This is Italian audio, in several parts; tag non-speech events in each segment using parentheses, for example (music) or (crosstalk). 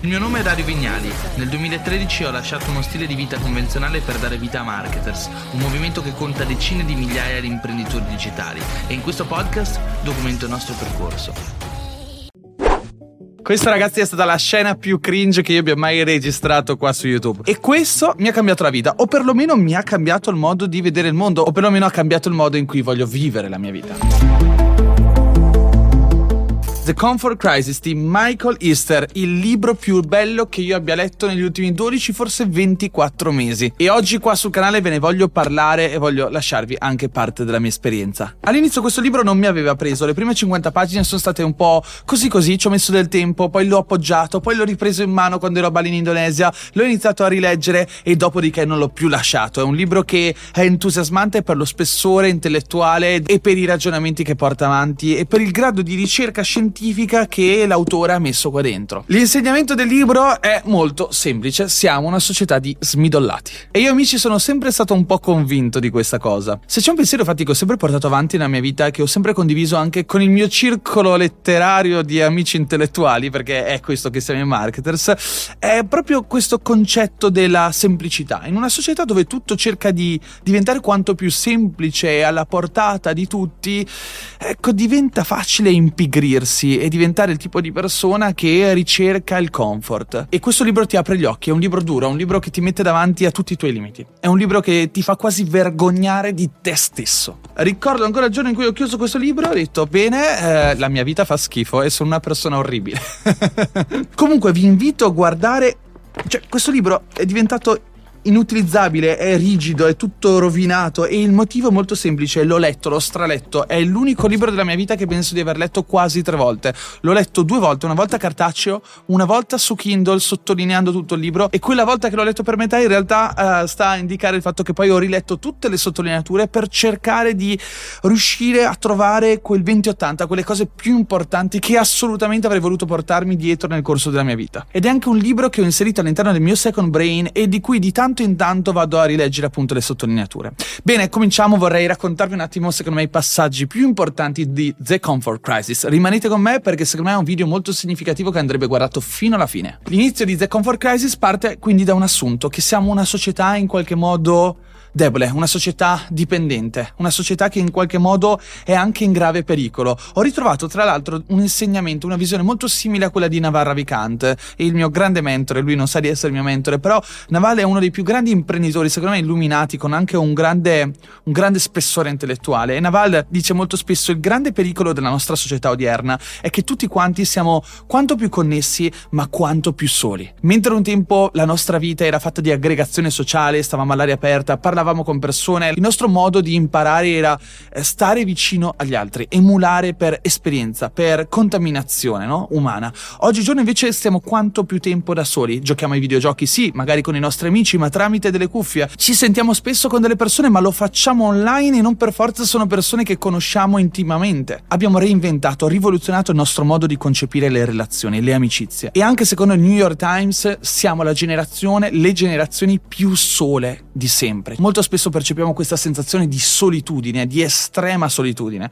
Il mio nome è Dario Vignali. Nel 2013 ho lasciato uno stile di vita convenzionale per dare vita a Marketers, un movimento che conta decine di migliaia di imprenditori digitali e in questo podcast documento il nostro percorso. Questa ragazzi è stata la scena più cringe che io abbia mai registrato qua su YouTube. E questo mi ha cambiato la vita, o perlomeno mi ha cambiato il modo di vedere il mondo, o perlomeno ha cambiato il modo in cui voglio vivere la mia vita. The Comfort Crisis di Michael Easter, il libro più bello che io abbia letto negli ultimi 12, forse 24 mesi. E oggi qua sul canale ve ne voglio parlare e voglio lasciarvi anche parte della mia esperienza. All'inizio questo libro non mi aveva preso, le prime 50 pagine sono state un po' così così, ci ho messo del tempo, poi l'ho appoggiato, poi l'ho ripreso in mano quando ero a Bali in Indonesia, l'ho iniziato a rileggere e dopodiché non l'ho più lasciato. È un libro che è entusiasmante per lo spessore intellettuale e per i ragionamenti che porta avanti e per il grado di ricerca scientifica scientifica che l'autore ha messo qua dentro. L'insegnamento del libro è molto semplice, siamo una società di smidollati. E io amici sono sempre stato un po' convinto di questa cosa. Se c'è un pensiero infatti che ho sempre portato avanti nella mia vita, che ho sempre condiviso anche con il mio circolo letterario di amici intellettuali, perché è questo che siamo i marketers, è proprio questo concetto della semplicità. In una società dove tutto cerca di diventare quanto più semplice e alla portata di tutti, ecco, diventa facile impigrirsi muoversi e diventare il tipo di persona che ricerca il comfort. E questo libro ti apre gli occhi, è un libro duro, è un libro che ti mette davanti a tutti i tuoi limiti. È un libro che ti fa quasi vergognare di te stesso. Ricordo ancora il giorno in cui ho chiuso questo libro, ho detto, bene, eh, la mia vita fa schifo e sono una persona orribile. (laughs) Comunque vi invito a guardare cioè, questo libro è diventato inutilizzabile, è rigido, è tutto rovinato e il motivo è molto semplice, l'ho letto, l'ho straletto, è l'unico libro della mia vita che penso di aver letto quasi tre volte. L'ho letto due volte, una volta cartaceo, una volta su Kindle sottolineando tutto il libro e quella volta che l'ho letto per metà in realtà uh, sta a indicare il fatto che poi ho riletto tutte le sottolineature per cercare di riuscire a trovare quel 20-80, quelle cose più importanti che assolutamente avrei voluto portarmi dietro nel corso della mia vita. Ed è anche un libro che ho inserito all'interno del mio second brain e di cui di tanto tanto in vado a rileggere appunto le sottolineature. Bene, cominciamo, vorrei raccontarvi un attimo secondo me i passaggi più importanti di The Comfort Crisis. Rimanete con me perché secondo me è un video molto significativo che andrebbe guardato fino alla fine. L'inizio di The Comfort Crisis parte quindi da un assunto che siamo una società in qualche modo debole, una società dipendente, una società che in qualche modo è anche in grave pericolo. Ho ritrovato tra l'altro un insegnamento, una visione molto simile a quella di Navarra Vicant, il mio grande mentore, lui non sa di essere il mio mentore, però Naval è uno dei più grandi imprenditori, secondo me illuminati, con anche un grande, un grande spessore intellettuale. E Naval dice molto spesso il grande pericolo della nostra società odierna è che tutti quanti siamo quanto più connessi, ma quanto più soli. Mentre un tempo la nostra vita era fatta di aggregazione sociale, stavamo all'aria aperta, parlavamo parlavamo con persone, il nostro modo di imparare era eh, stare vicino agli altri, emulare per esperienza, per contaminazione no? umana. Oggigiorno invece stiamo quanto più tempo da soli, giochiamo ai videogiochi sì, magari con i nostri amici, ma tramite delle cuffie, ci sentiamo spesso con delle persone, ma lo facciamo online e non per forza sono persone che conosciamo intimamente. Abbiamo reinventato, rivoluzionato il nostro modo di concepire le relazioni, le amicizie. E anche secondo il New York Times siamo la generazione, le generazioni più sole di sempre. Molto molto spesso percepiamo questa sensazione di solitudine, di estrema solitudine.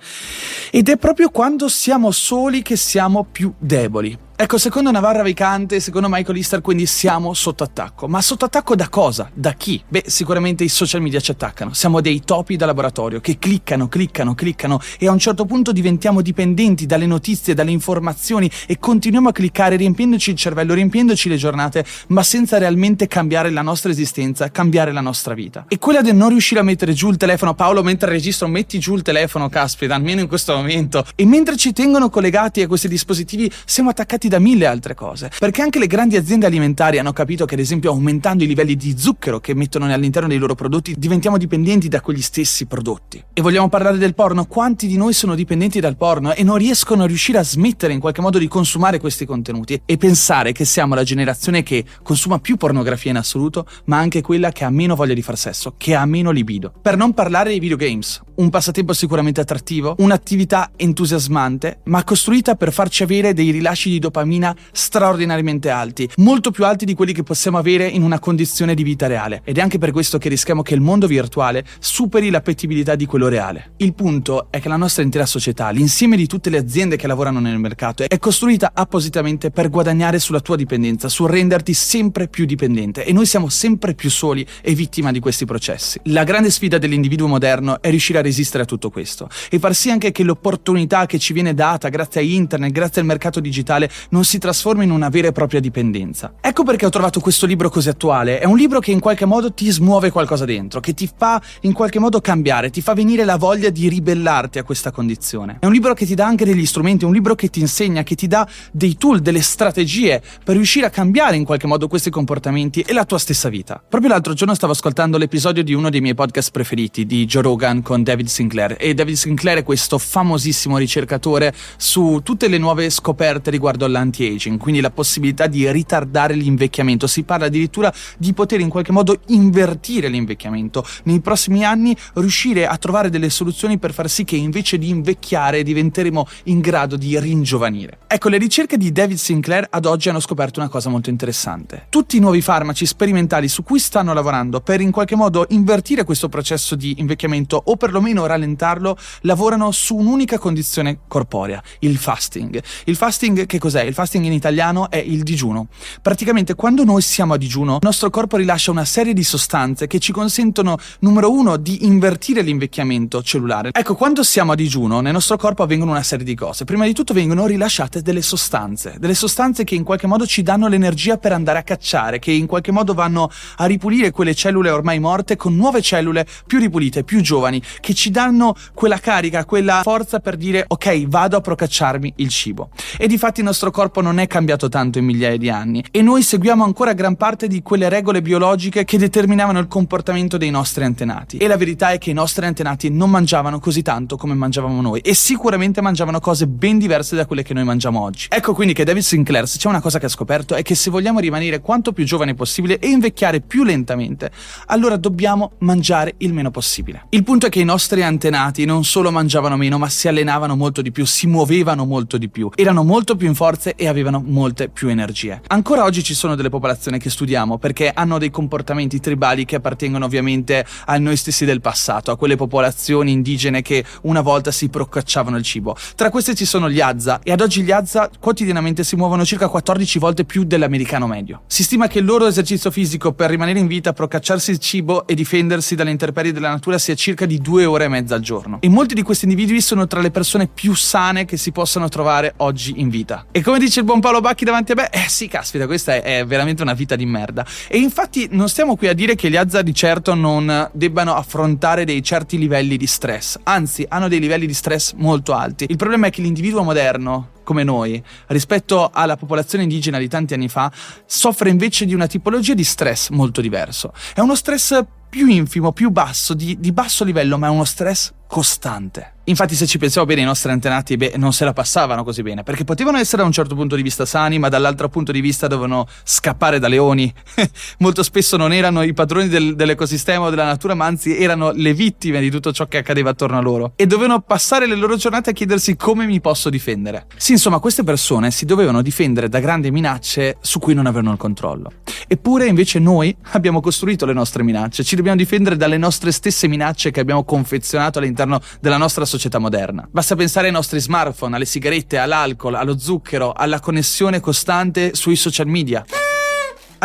Ed è proprio quando siamo soli che siamo più deboli. Ecco, secondo Navarra Vicante, secondo Michael Easter, quindi siamo sotto attacco. Ma sotto attacco da cosa? Da chi? Beh, sicuramente i social media ci attaccano. Siamo dei topi da laboratorio che cliccano, cliccano, cliccano e a un certo punto diventiamo dipendenti dalle notizie, dalle informazioni e continuiamo a cliccare riempiendoci il cervello, riempiendoci le giornate, ma senza realmente cambiare la nostra esistenza, cambiare la nostra vita. E quella del non riuscire a mettere giù il telefono, Paolo, mentre registro, metti giù il telefono, caspita, almeno in questo momento. E mentre ci tengono collegati a questi dispositivi, siamo attaccati da mille altre cose. Perché anche le grandi aziende alimentari hanno capito che, ad esempio, aumentando i livelli di zucchero che mettono all'interno dei loro prodotti, diventiamo dipendenti da quegli stessi prodotti. E vogliamo parlare del porno? Quanti di noi sono dipendenti dal porno e non riescono a riuscire a smettere in qualche modo di consumare questi contenuti e pensare che siamo la generazione che consuma più pornografia in assoluto, ma anche quella che ha meno voglia di far sesso, che ha meno libido. Per non parlare dei videogames, un passatempo sicuramente attrattivo, un'attività entusiasmante, ma costruita per farci avere dei rilasci di dopamina dopamina straordinariamente alti, molto più alti di quelli che possiamo avere in una condizione di vita reale. Ed è anche per questo che rischiamo che il mondo virtuale superi l'appetibilità di quello reale. Il punto è che la nostra intera società, l'insieme di tutte le aziende che lavorano nel mercato, è costruita appositamente per guadagnare sulla tua dipendenza, su renderti sempre più dipendente e noi siamo sempre più soli e vittima di questi processi. La grande sfida dell'individuo moderno è riuscire a resistere a tutto questo e far sì anche che l'opportunità che ci viene data grazie a internet, grazie al mercato digitale, non si trasformi in una vera e propria dipendenza. Ecco perché ho trovato questo libro così attuale. È un libro che in qualche modo ti smuove qualcosa dentro, che ti fa in qualche modo cambiare, ti fa venire la voglia di ribellarti a questa condizione. È un libro che ti dà anche degli strumenti, un libro che ti insegna, che ti dà dei tool, delle strategie per riuscire a cambiare in qualche modo questi comportamenti e la tua stessa vita. Proprio l'altro giorno stavo ascoltando l'episodio di uno dei miei podcast preferiti, di Joe Rogan con David Sinclair. E David Sinclair è questo famosissimo ricercatore su tutte le nuove scoperte riguardo all'anti-aging, quindi la possibilità di ritardare l'invecchiamento. Si parla addirittura di poter in qualche modo invertire l'invecchiamento. Nei prossimi anni riuscire a trovare delle soluzioni per far sì che invece di invecchiare diventeremo in grado di ringiovanire. Ecco, le ricerche di David Sinclair ad oggi hanno scoperto una cosa molto interessante. Tutti i nuovi farmaci sperimentali su cui stanno lavorando per in qualche modo invertire questo processo di invecchiamento o perlomeno rallentarlo, lavorano su un'unica condizione corporea, il fasting. Il fasting che cos'è? Il fasting in italiano è il digiuno. Praticamente quando noi siamo a digiuno, il nostro corpo rilascia una serie di sostanze che ci consentono, numero uno, di invertire l'invecchiamento cellulare. Ecco, quando siamo a digiuno, nel nostro corpo avvengono una serie di cose. Prima di tutto vengono rilasciate delle sostanze, delle sostanze che in qualche modo ci danno l'energia per andare a cacciare, che in qualche modo vanno a ripulire quelle cellule ormai morte con nuove cellule più ripulite, più giovani, che ci danno quella carica, quella forza per dire ok, vado a procacciarmi il cibo. E di fatti il nostro corpo non è cambiato tanto in migliaia di anni e noi seguiamo ancora gran parte di quelle regole biologiche che determinavano il comportamento dei nostri antenati. E la verità è che i nostri antenati non mangiavano così tanto come mangiavamo noi e sicuramente mangiavano cose ben diverse da quelle che noi mangiamo oggi. Ecco quindi che David Sinclair, se c'è una cosa che ha scoperto, è che se vogliamo rimanere quanto più giovani possibile e invecchiare più lentamente, allora dobbiamo mangiare il meno possibile. Il punto è che i nostri antenati non solo mangiavano meno, ma si allenavano molto di più, si muovevano molto di più, erano molto più in forze e avevano molte più energie. Ancora oggi ci sono delle popolazioni che studiamo perché hanno dei comportamenti tribali che appartengono ovviamente a noi stessi del passato, a quelle popolazioni indigene che una volta si procacciavano il cibo. Tra queste ci sono gli Azza e ad oggi gli Azza quotidianamente si muovono circa 14 volte più dell'americano medio. Si stima che il loro esercizio fisico per rimanere in vita, procacciarsi il cibo e difendersi dalle intemperie della natura sia circa di due ore e mezza al giorno. E molti di questi individui sono tra le persone più sane che si possano trovare oggi in vita. E come dice il buon Paolo Bacchi davanti a me, eh sì, caspita, questa è, è veramente una vita di merda. E infatti non stiamo qui a dire che gli Azza di certo non debbano affrontare dei certi livelli di stress, anzi hanno dei livelli di stress molto alti. Il problema è che l'individuo moderno come noi, rispetto alla popolazione indigena di tanti anni fa, soffre invece di una tipologia di stress molto diverso. È uno stress più infimo, più basso, di, di basso livello, ma è uno stress costante. Infatti, se ci pensiamo bene, i nostri antenati beh, non se la passavano così bene, perché potevano essere da un certo punto di vista sani, ma dall'altro punto di vista dovevano scappare da leoni. (laughs) Molto spesso non erano i padroni del, dell'ecosistema o della natura, ma anzi erano le vittime di tutto ciò che accadeva attorno a loro. E dovevano passare le loro giornate a chiedersi come mi posso difendere. Sì, insomma, queste persone si dovevano difendere da grandi minacce su cui non avevano il controllo. Eppure, invece, noi abbiamo costruito le nostre minacce, ci dobbiamo difendere dalle nostre stesse minacce che abbiamo confezionato all'interno della nostra società società moderna. Basta pensare ai nostri smartphone, alle sigarette, all'alcol, allo zucchero, alla connessione costante sui social media.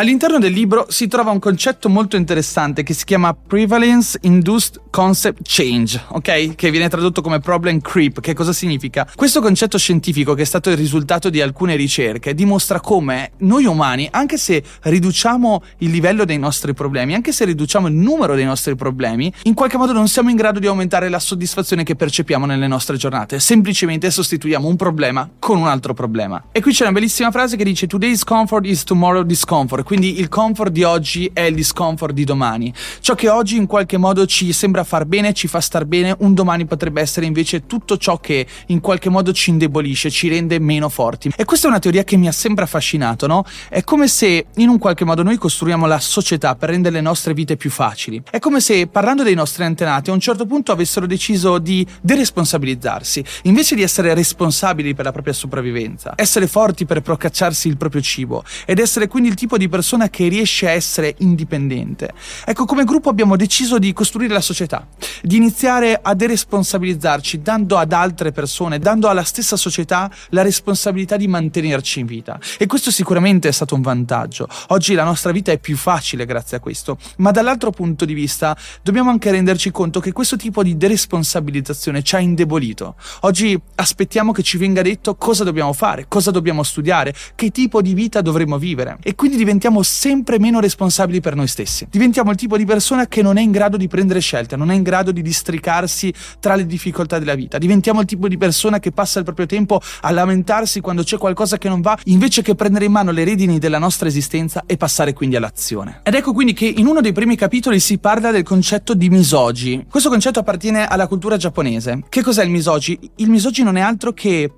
All'interno del libro si trova un concetto molto interessante che si chiama Prevalence Induced Concept Change, ok? Che viene tradotto come problem creep. Che cosa significa? Questo concetto scientifico, che è stato il risultato di alcune ricerche, dimostra come noi umani, anche se riduciamo il livello dei nostri problemi, anche se riduciamo il numero dei nostri problemi, in qualche modo non siamo in grado di aumentare la soddisfazione che percepiamo nelle nostre giornate. Semplicemente sostituiamo un problema con un altro problema. E qui c'è una bellissima frase che dice Today's comfort is tomorrow discomfort quindi il comfort di oggi è il discomfort di domani. Ciò che oggi in qualche modo ci sembra far bene, ci fa star bene, un domani potrebbe essere invece tutto ciò che in qualche modo ci indebolisce, ci rende meno forti. E questa è una teoria che mi ha sempre affascinato, no? È come se in un qualche modo noi costruiamo la società per rendere le nostre vite più facili. È come se parlando dei nostri antenati a un certo punto avessero deciso di deresponsabilizzarsi, invece di essere responsabili per la propria sopravvivenza, essere forti per procacciarsi il proprio cibo ed essere quindi il tipo di persona che riesce a essere indipendente. Ecco, come gruppo abbiamo deciso di costruire la società, di iniziare a deresponsabilizzarci dando ad altre persone, dando alla stessa società la responsabilità di mantenerci in vita. E questo sicuramente è stato un vantaggio. Oggi la nostra vita è più facile grazie a questo, ma dall'altro punto di vista dobbiamo anche renderci conto che questo tipo di deresponsabilizzazione ci ha indebolito. Oggi aspettiamo che ci venga detto cosa dobbiamo fare, cosa dobbiamo studiare, che tipo di vita dovremo vivere e quindi diventiamo sempre meno responsabili per noi stessi. Diventiamo il tipo di persona che non è in grado di prendere scelte, non è in grado di districarsi tra le difficoltà della vita. Diventiamo il tipo di persona che passa il proprio tempo a lamentarsi quando c'è qualcosa che non va, invece che prendere in mano le redini della nostra esistenza e passare quindi all'azione. Ed ecco quindi che in uno dei primi capitoli si parla del concetto di misogi. Questo concetto appartiene alla cultura giapponese. Che cos'è il misogi? Il misogi non è altro che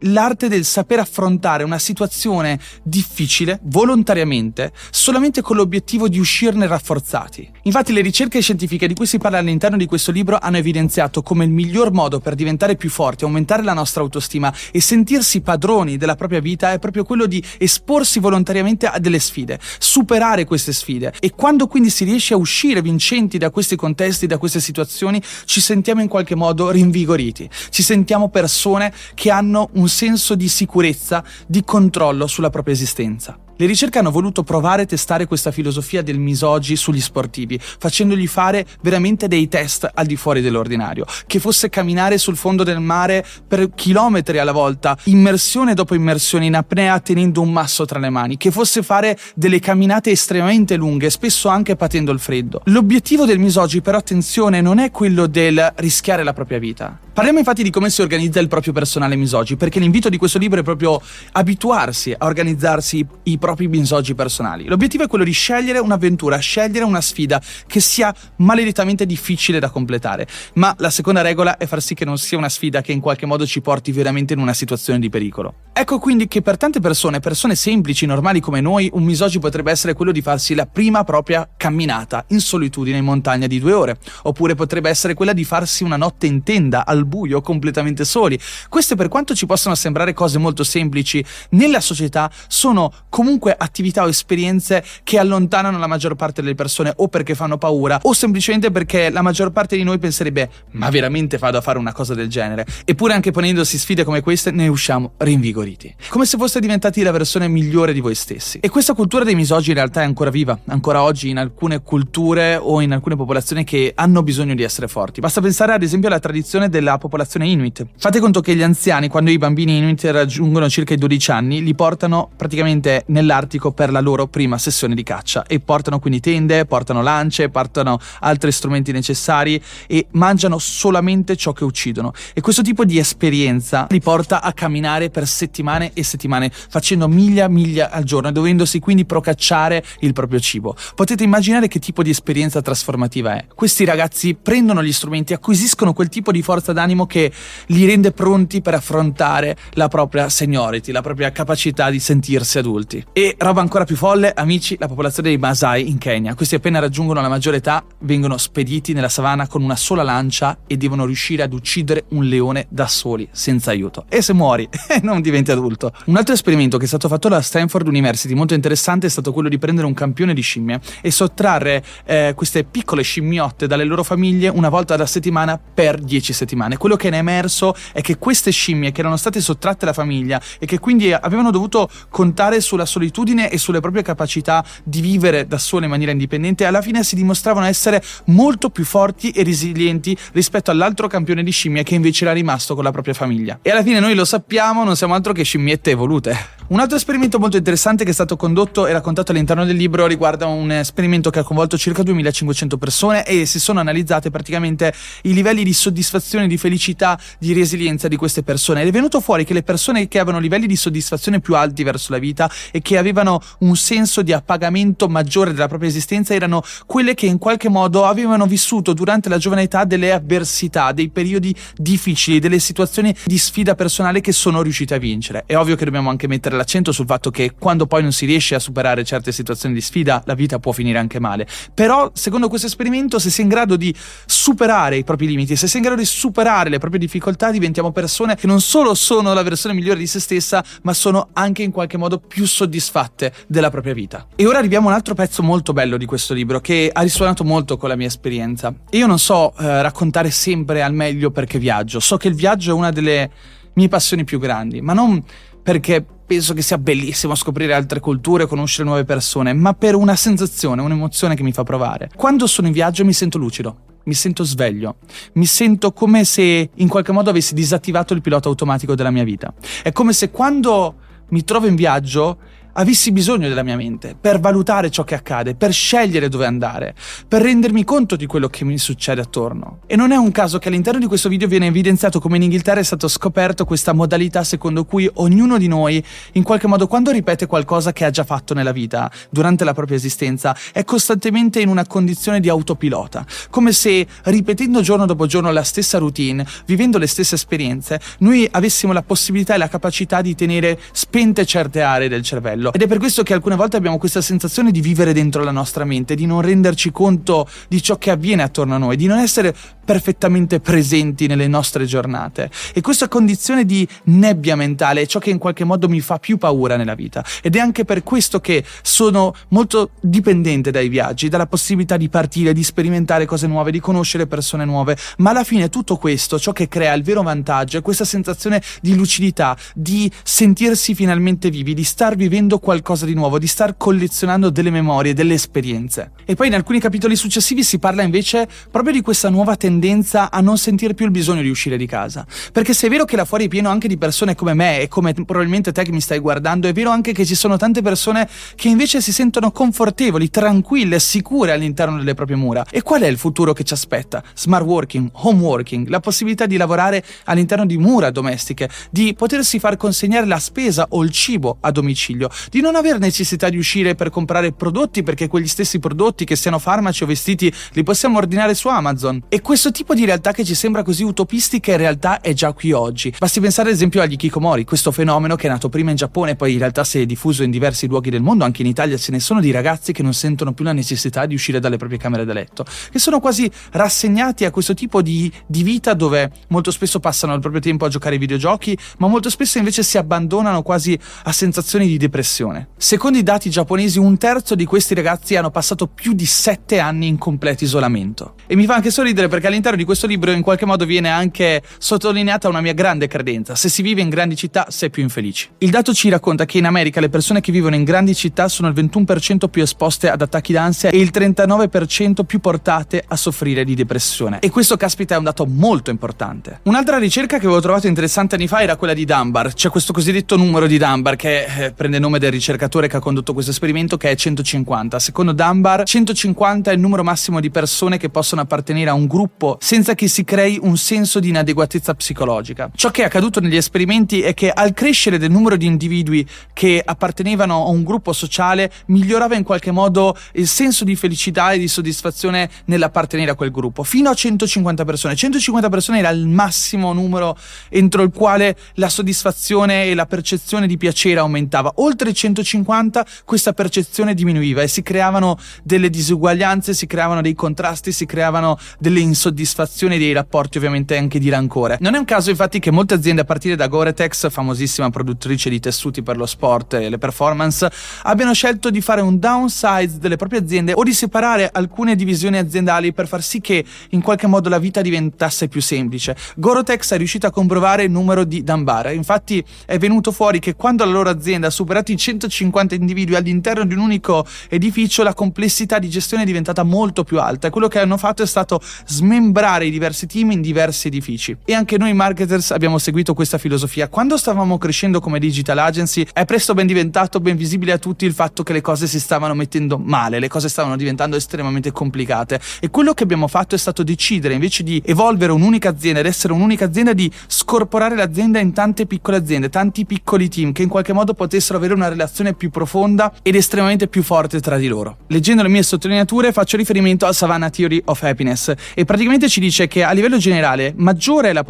l'arte del saper affrontare una situazione difficile volontariamente solamente con l'obiettivo di uscirne rafforzati. Infatti le ricerche scientifiche di cui si parla all'interno di questo libro hanno evidenziato come il miglior modo per diventare più forti, aumentare la nostra autostima e sentirsi padroni della propria vita è proprio quello di esporsi volontariamente a delle sfide, superare queste sfide e quando quindi si riesce a uscire vincenti da questi contesti, da queste situazioni, ci sentiamo in qualche modo rinvigoriti, ci sentiamo persone che hanno un senso di sicurezza, di controllo sulla propria esistenza. Le ricerche hanno voluto provare e testare questa filosofia del misogi sugli sportivi, facendogli fare veramente dei test al di fuori dell'ordinario, che fosse camminare sul fondo del mare per chilometri alla volta, immersione dopo immersione in apnea tenendo un masso tra le mani, che fosse fare delle camminate estremamente lunghe, spesso anche patendo il freddo. L'obiettivo del misogi però attenzione non è quello del rischiare la propria vita. Parliamo infatti di come si organizza il proprio personale misogi, perché l'invito di questo libro è proprio abituarsi a organizzarsi i propri propri bisogni personali. L'obiettivo è quello di scegliere un'avventura, scegliere una sfida che sia maledettamente difficile da completare. Ma la seconda regola è far sì che non sia una sfida che in qualche modo ci porti veramente in una situazione di pericolo. Ecco quindi che per tante persone, persone semplici, normali come noi, un misogi potrebbe essere quello di farsi la prima propria camminata in solitudine in montagna di due ore, oppure potrebbe essere quella di farsi una notte in tenda, al buio, completamente soli. Queste per quanto ci possano sembrare cose molto semplici, nella società sono comunque comunque attività o esperienze che allontanano la maggior parte delle persone o perché fanno paura o semplicemente perché la maggior parte di noi penserebbe ma veramente vado a fare una cosa del genere? Eppure anche ponendosi sfide come queste ne usciamo rinvigoriti. Come se foste diventati la versione migliore di voi stessi. E questa cultura dei misogi in realtà è ancora viva ancora oggi in alcune culture o in alcune popolazioni che hanno bisogno di essere forti. Basta pensare ad esempio alla tradizione della popolazione inuit. Fate conto che gli anziani quando i bambini inuit raggiungono circa i 12 anni li portano praticamente nella nell'Artico per la loro prima sessione di caccia e portano quindi tende, portano lance, portano altri strumenti necessari e mangiano solamente ciò che uccidono. E questo tipo di esperienza li porta a camminare per settimane e settimane, facendo miglia miglia al giorno e dovendosi quindi procacciare il proprio cibo. Potete immaginare che tipo di esperienza trasformativa è. Questi ragazzi prendono gli strumenti, acquisiscono quel tipo di forza d'animo che li rende pronti per affrontare la propria seniority, la propria capacità di sentirsi adulti. E roba ancora più folle, amici, la popolazione dei Masai in Kenya. Questi appena raggiungono la maggiore età vengono spediti nella savana con una sola lancia e devono riuscire ad uccidere un leone da soli, senza aiuto. E se muori, (laughs) non diventi adulto. Un altro esperimento che è stato fatto alla Stanford University, molto interessante, è stato quello di prendere un campione di scimmie e sottrarre eh, queste piccole scimmiotte dalle loro famiglie una volta alla settimana per 10 settimane. Quello che ne è emerso è che queste scimmie che erano state sottratte alla famiglia e che quindi avevano dovuto contare sulla solitudine solitudine e sulle proprie capacità di vivere da sole in maniera indipendente, alla fine si dimostravano essere molto più forti e resilienti rispetto all'altro campione di scimmie che invece era rimasto con la propria famiglia. E alla fine noi lo sappiamo, non siamo altro che scimmiette evolute. Un altro esperimento molto interessante che è stato condotto e raccontato all'interno del libro riguarda un esperimento che ha coinvolto circa 2500 persone e si sono analizzate praticamente i livelli di soddisfazione, di felicità, di resilienza di queste persone ed è venuto fuori che le persone che avevano livelli di soddisfazione più alti verso la vita e che che avevano un senso di appagamento maggiore della propria esistenza erano quelle che in qualche modo avevano vissuto durante la giovane età delle avversità, dei periodi difficili, delle situazioni di sfida personale che sono riuscite a vincere. È ovvio che dobbiamo anche mettere l'accento sul fatto che quando poi non si riesce a superare certe situazioni di sfida, la vita può finire anche male. Però, secondo questo esperimento, se sei in grado di superare i propri limiti, se sei in grado di superare le proprie difficoltà, diventiamo persone che non solo sono la versione migliore di se stessa, ma sono anche in qualche modo più soddisfatte della propria vita. E ora arriviamo a un altro pezzo molto bello di questo libro che ha risuonato molto con la mia esperienza. Io non so eh, raccontare sempre al meglio perché viaggio, so che il viaggio è una delle mie passioni più grandi, ma non perché penso che sia bellissimo scoprire altre culture, conoscere nuove persone, ma per una sensazione, un'emozione che mi fa provare. Quando sono in viaggio mi sento lucido. Mi sento sveglio, mi sento come se in qualche modo avessi disattivato il pilota automatico della mia vita. È come se quando mi trovo in viaggio avessi bisogno della mia mente per valutare ciò che accade, per scegliere dove andare, per rendermi conto di quello che mi succede attorno. E non è un caso che all'interno di questo video viene evidenziato come in Inghilterra è stato scoperto questa modalità secondo cui ognuno di noi, in qualche modo, quando ripete qualcosa che ha già fatto nella vita, durante la propria esistenza, è costantemente in una condizione di autopilota, come se ripetendo giorno dopo giorno la stessa routine, vivendo le stesse esperienze, noi avessimo la possibilità e la capacità di tenere spente certe aree del cervello cervello. Ed è per questo che alcune volte abbiamo questa sensazione di vivere dentro la nostra mente, di non renderci conto di ciò che avviene attorno a noi, di non essere perfettamente presenti nelle nostre giornate. E questa condizione di nebbia mentale è ciò che in qualche modo mi fa più paura nella vita. Ed è anche per questo che sono molto dipendente dai viaggi, dalla possibilità di partire, di sperimentare cose nuove, di conoscere persone nuove. Ma alla fine tutto questo, ciò che crea il vero vantaggio è questa sensazione di lucidità, di sentirsi finalmente vivi, di star vivendo qualcosa di nuovo, di star collezionando delle memorie, delle esperienze. E poi in alcuni capitoli successivi si parla invece proprio di questa nuova tendenza tendenza a non sentire più il bisogno di uscire di casa. Perché se è vero che là fuori è pieno anche di persone come me e come probabilmente te che mi stai guardando, è vero anche che ci sono tante persone che invece si sentono confortevoli, tranquille, sicure all'interno delle proprie mura. E qual è il futuro che ci aspetta? Smart working, home working, la possibilità di lavorare all'interno di mura domestiche, di potersi far consegnare la spesa o il cibo a domicilio, di non aver necessità di uscire per comprare prodotti perché quegli stessi prodotti, che siano farmaci o vestiti, li possiamo ordinare su Amazon. E questo questo tipo di realtà che ci sembra così utopistica in realtà è già qui oggi. Basti pensare ad esempio agli Kikomori, questo fenomeno che è nato prima in Giappone e poi in realtà si è diffuso in diversi luoghi del mondo, anche in Italia ce ne sono di ragazzi che non sentono più la necessità di uscire dalle proprie camere da letto, che sono quasi rassegnati a questo tipo di, di vita dove molto spesso passano il proprio tempo a giocare ai videogiochi, ma molto spesso invece si abbandonano quasi a sensazioni di depressione. Secondo i dati giapponesi, un terzo di questi ragazzi hanno passato più di sette anni in completo isolamento. E mi fa anche sorridere perché all'interno di questo libro in qualche modo viene anche sottolineata una mia grande credenza. Se si vive in grandi città si è più infelici. Il dato ci racconta che in America le persone che vivono in grandi città sono il 21% più esposte ad attacchi d'ansia e il 39% più portate a soffrire di depressione. E questo, caspita, è un dato molto importante. Un'altra ricerca che avevo trovato interessante anni fa era quella di Dunbar. C'è questo cosiddetto numero di Dunbar che eh, prende nome del ricercatore che ha condotto questo esperimento che è 150. Secondo Dunbar, 150 è il numero massimo di persone che possono appartenere a un gruppo senza che si crei un senso di inadeguatezza psicologica. Ciò che è accaduto negli esperimenti è che al crescere del numero di individui che appartenevano a un gruppo sociale migliorava in qualche modo il senso di felicità e di soddisfazione nell'appartenere a quel gruppo, fino a 150 persone. 150 persone era il massimo numero entro il quale la soddisfazione e la percezione di piacere aumentava. Oltre 150 questa percezione diminuiva e si creavano delle disuguaglianze, si creavano dei contrasti, si creavano delle insoddisfazioni soddisfazione dei rapporti ovviamente anche di rancore. Non è un caso infatti che molte aziende a partire da Gore-Tex, famosissima produttrice di tessuti per lo sport e le performance, abbiano scelto di fare un downsize delle proprie aziende o di separare alcune divisioni aziendali per far sì che in qualche modo la vita diventasse più semplice. Gore-Tex è riuscita a comprovare il numero di Dunbar, infatti è venuto fuori che quando la loro azienda ha superato i 150 individui all'interno di un unico edificio la complessità di gestione è diventata molto più alta quello che hanno fatto è stato smembrare smembrare i diversi team in diversi edifici. E anche noi marketers abbiamo seguito questa filosofia. Quando stavamo crescendo come digital agency è presto ben diventato ben visibile a tutti il fatto che le cose si stavano mettendo male, le cose stavano diventando estremamente complicate e quello che abbiamo fatto è stato decidere invece di evolvere un'unica azienda ed essere un'unica azienda di scorporare l'azienda in tante piccole aziende, tanti piccoli team che in qualche modo potessero avere una relazione più profonda ed estremamente più forte tra di loro. Leggendo le mie sottolineature faccio riferimento al Savannah Theory of Happiness e praticamente ci dice che a livello generale maggiore è la,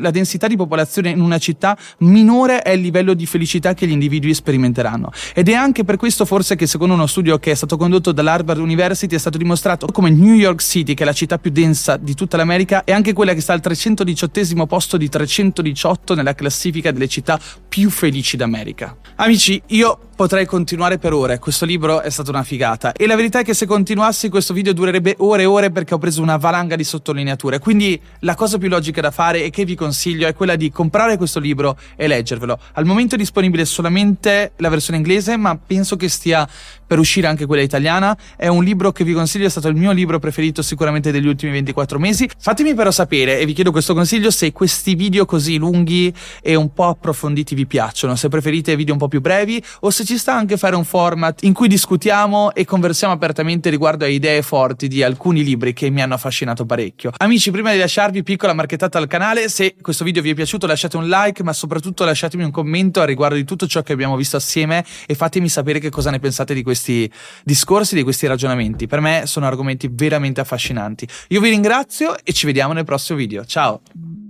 la densità di popolazione in una città, minore è il livello di felicità che gli individui sperimenteranno. Ed è anche per questo forse che secondo uno studio che è stato condotto dall'Harvard University è stato dimostrato come New York City, che è la città più densa di tutta l'America, è anche quella che sta al 318 posto di 318 nella classifica delle città più felici d'America. Amici, io potrei continuare per ore, questo libro è stata una figata e la verità è che se continuassi questo video durerebbe ore e ore perché ho preso una valanga di sottolineature, quindi la cosa più logica da fare e che vi consiglio è quella di comprare questo libro e leggervelo. Al momento è disponibile solamente la versione inglese, ma penso che stia per uscire anche quella italiana. È un libro che vi consiglio, è stato il mio libro preferito sicuramente degli ultimi 24 mesi. Fatemi però sapere, e vi chiedo questo consiglio, se questi video così lunghi e un po' approfonditi vi piacciono, se preferite video un po' più brevi o se ci sta anche fare un format in cui discutiamo e conversiamo apertamente riguardo a idee forti di alcuni libri che mi hanno affascinato parecchio. Amici, prima di lasciarvi piccola marchettata al canale, se questo video vi è piaciuto lasciate un like, ma soprattutto lasciatemi un commento a riguardo di tutto ciò che abbiamo visto assieme e fatemi sapere che cosa ne pensate di questi discorsi, di questi ragionamenti. Per me sono argomenti veramente affascinanti. Io vi ringrazio e ci vediamo nel prossimo video. Ciao!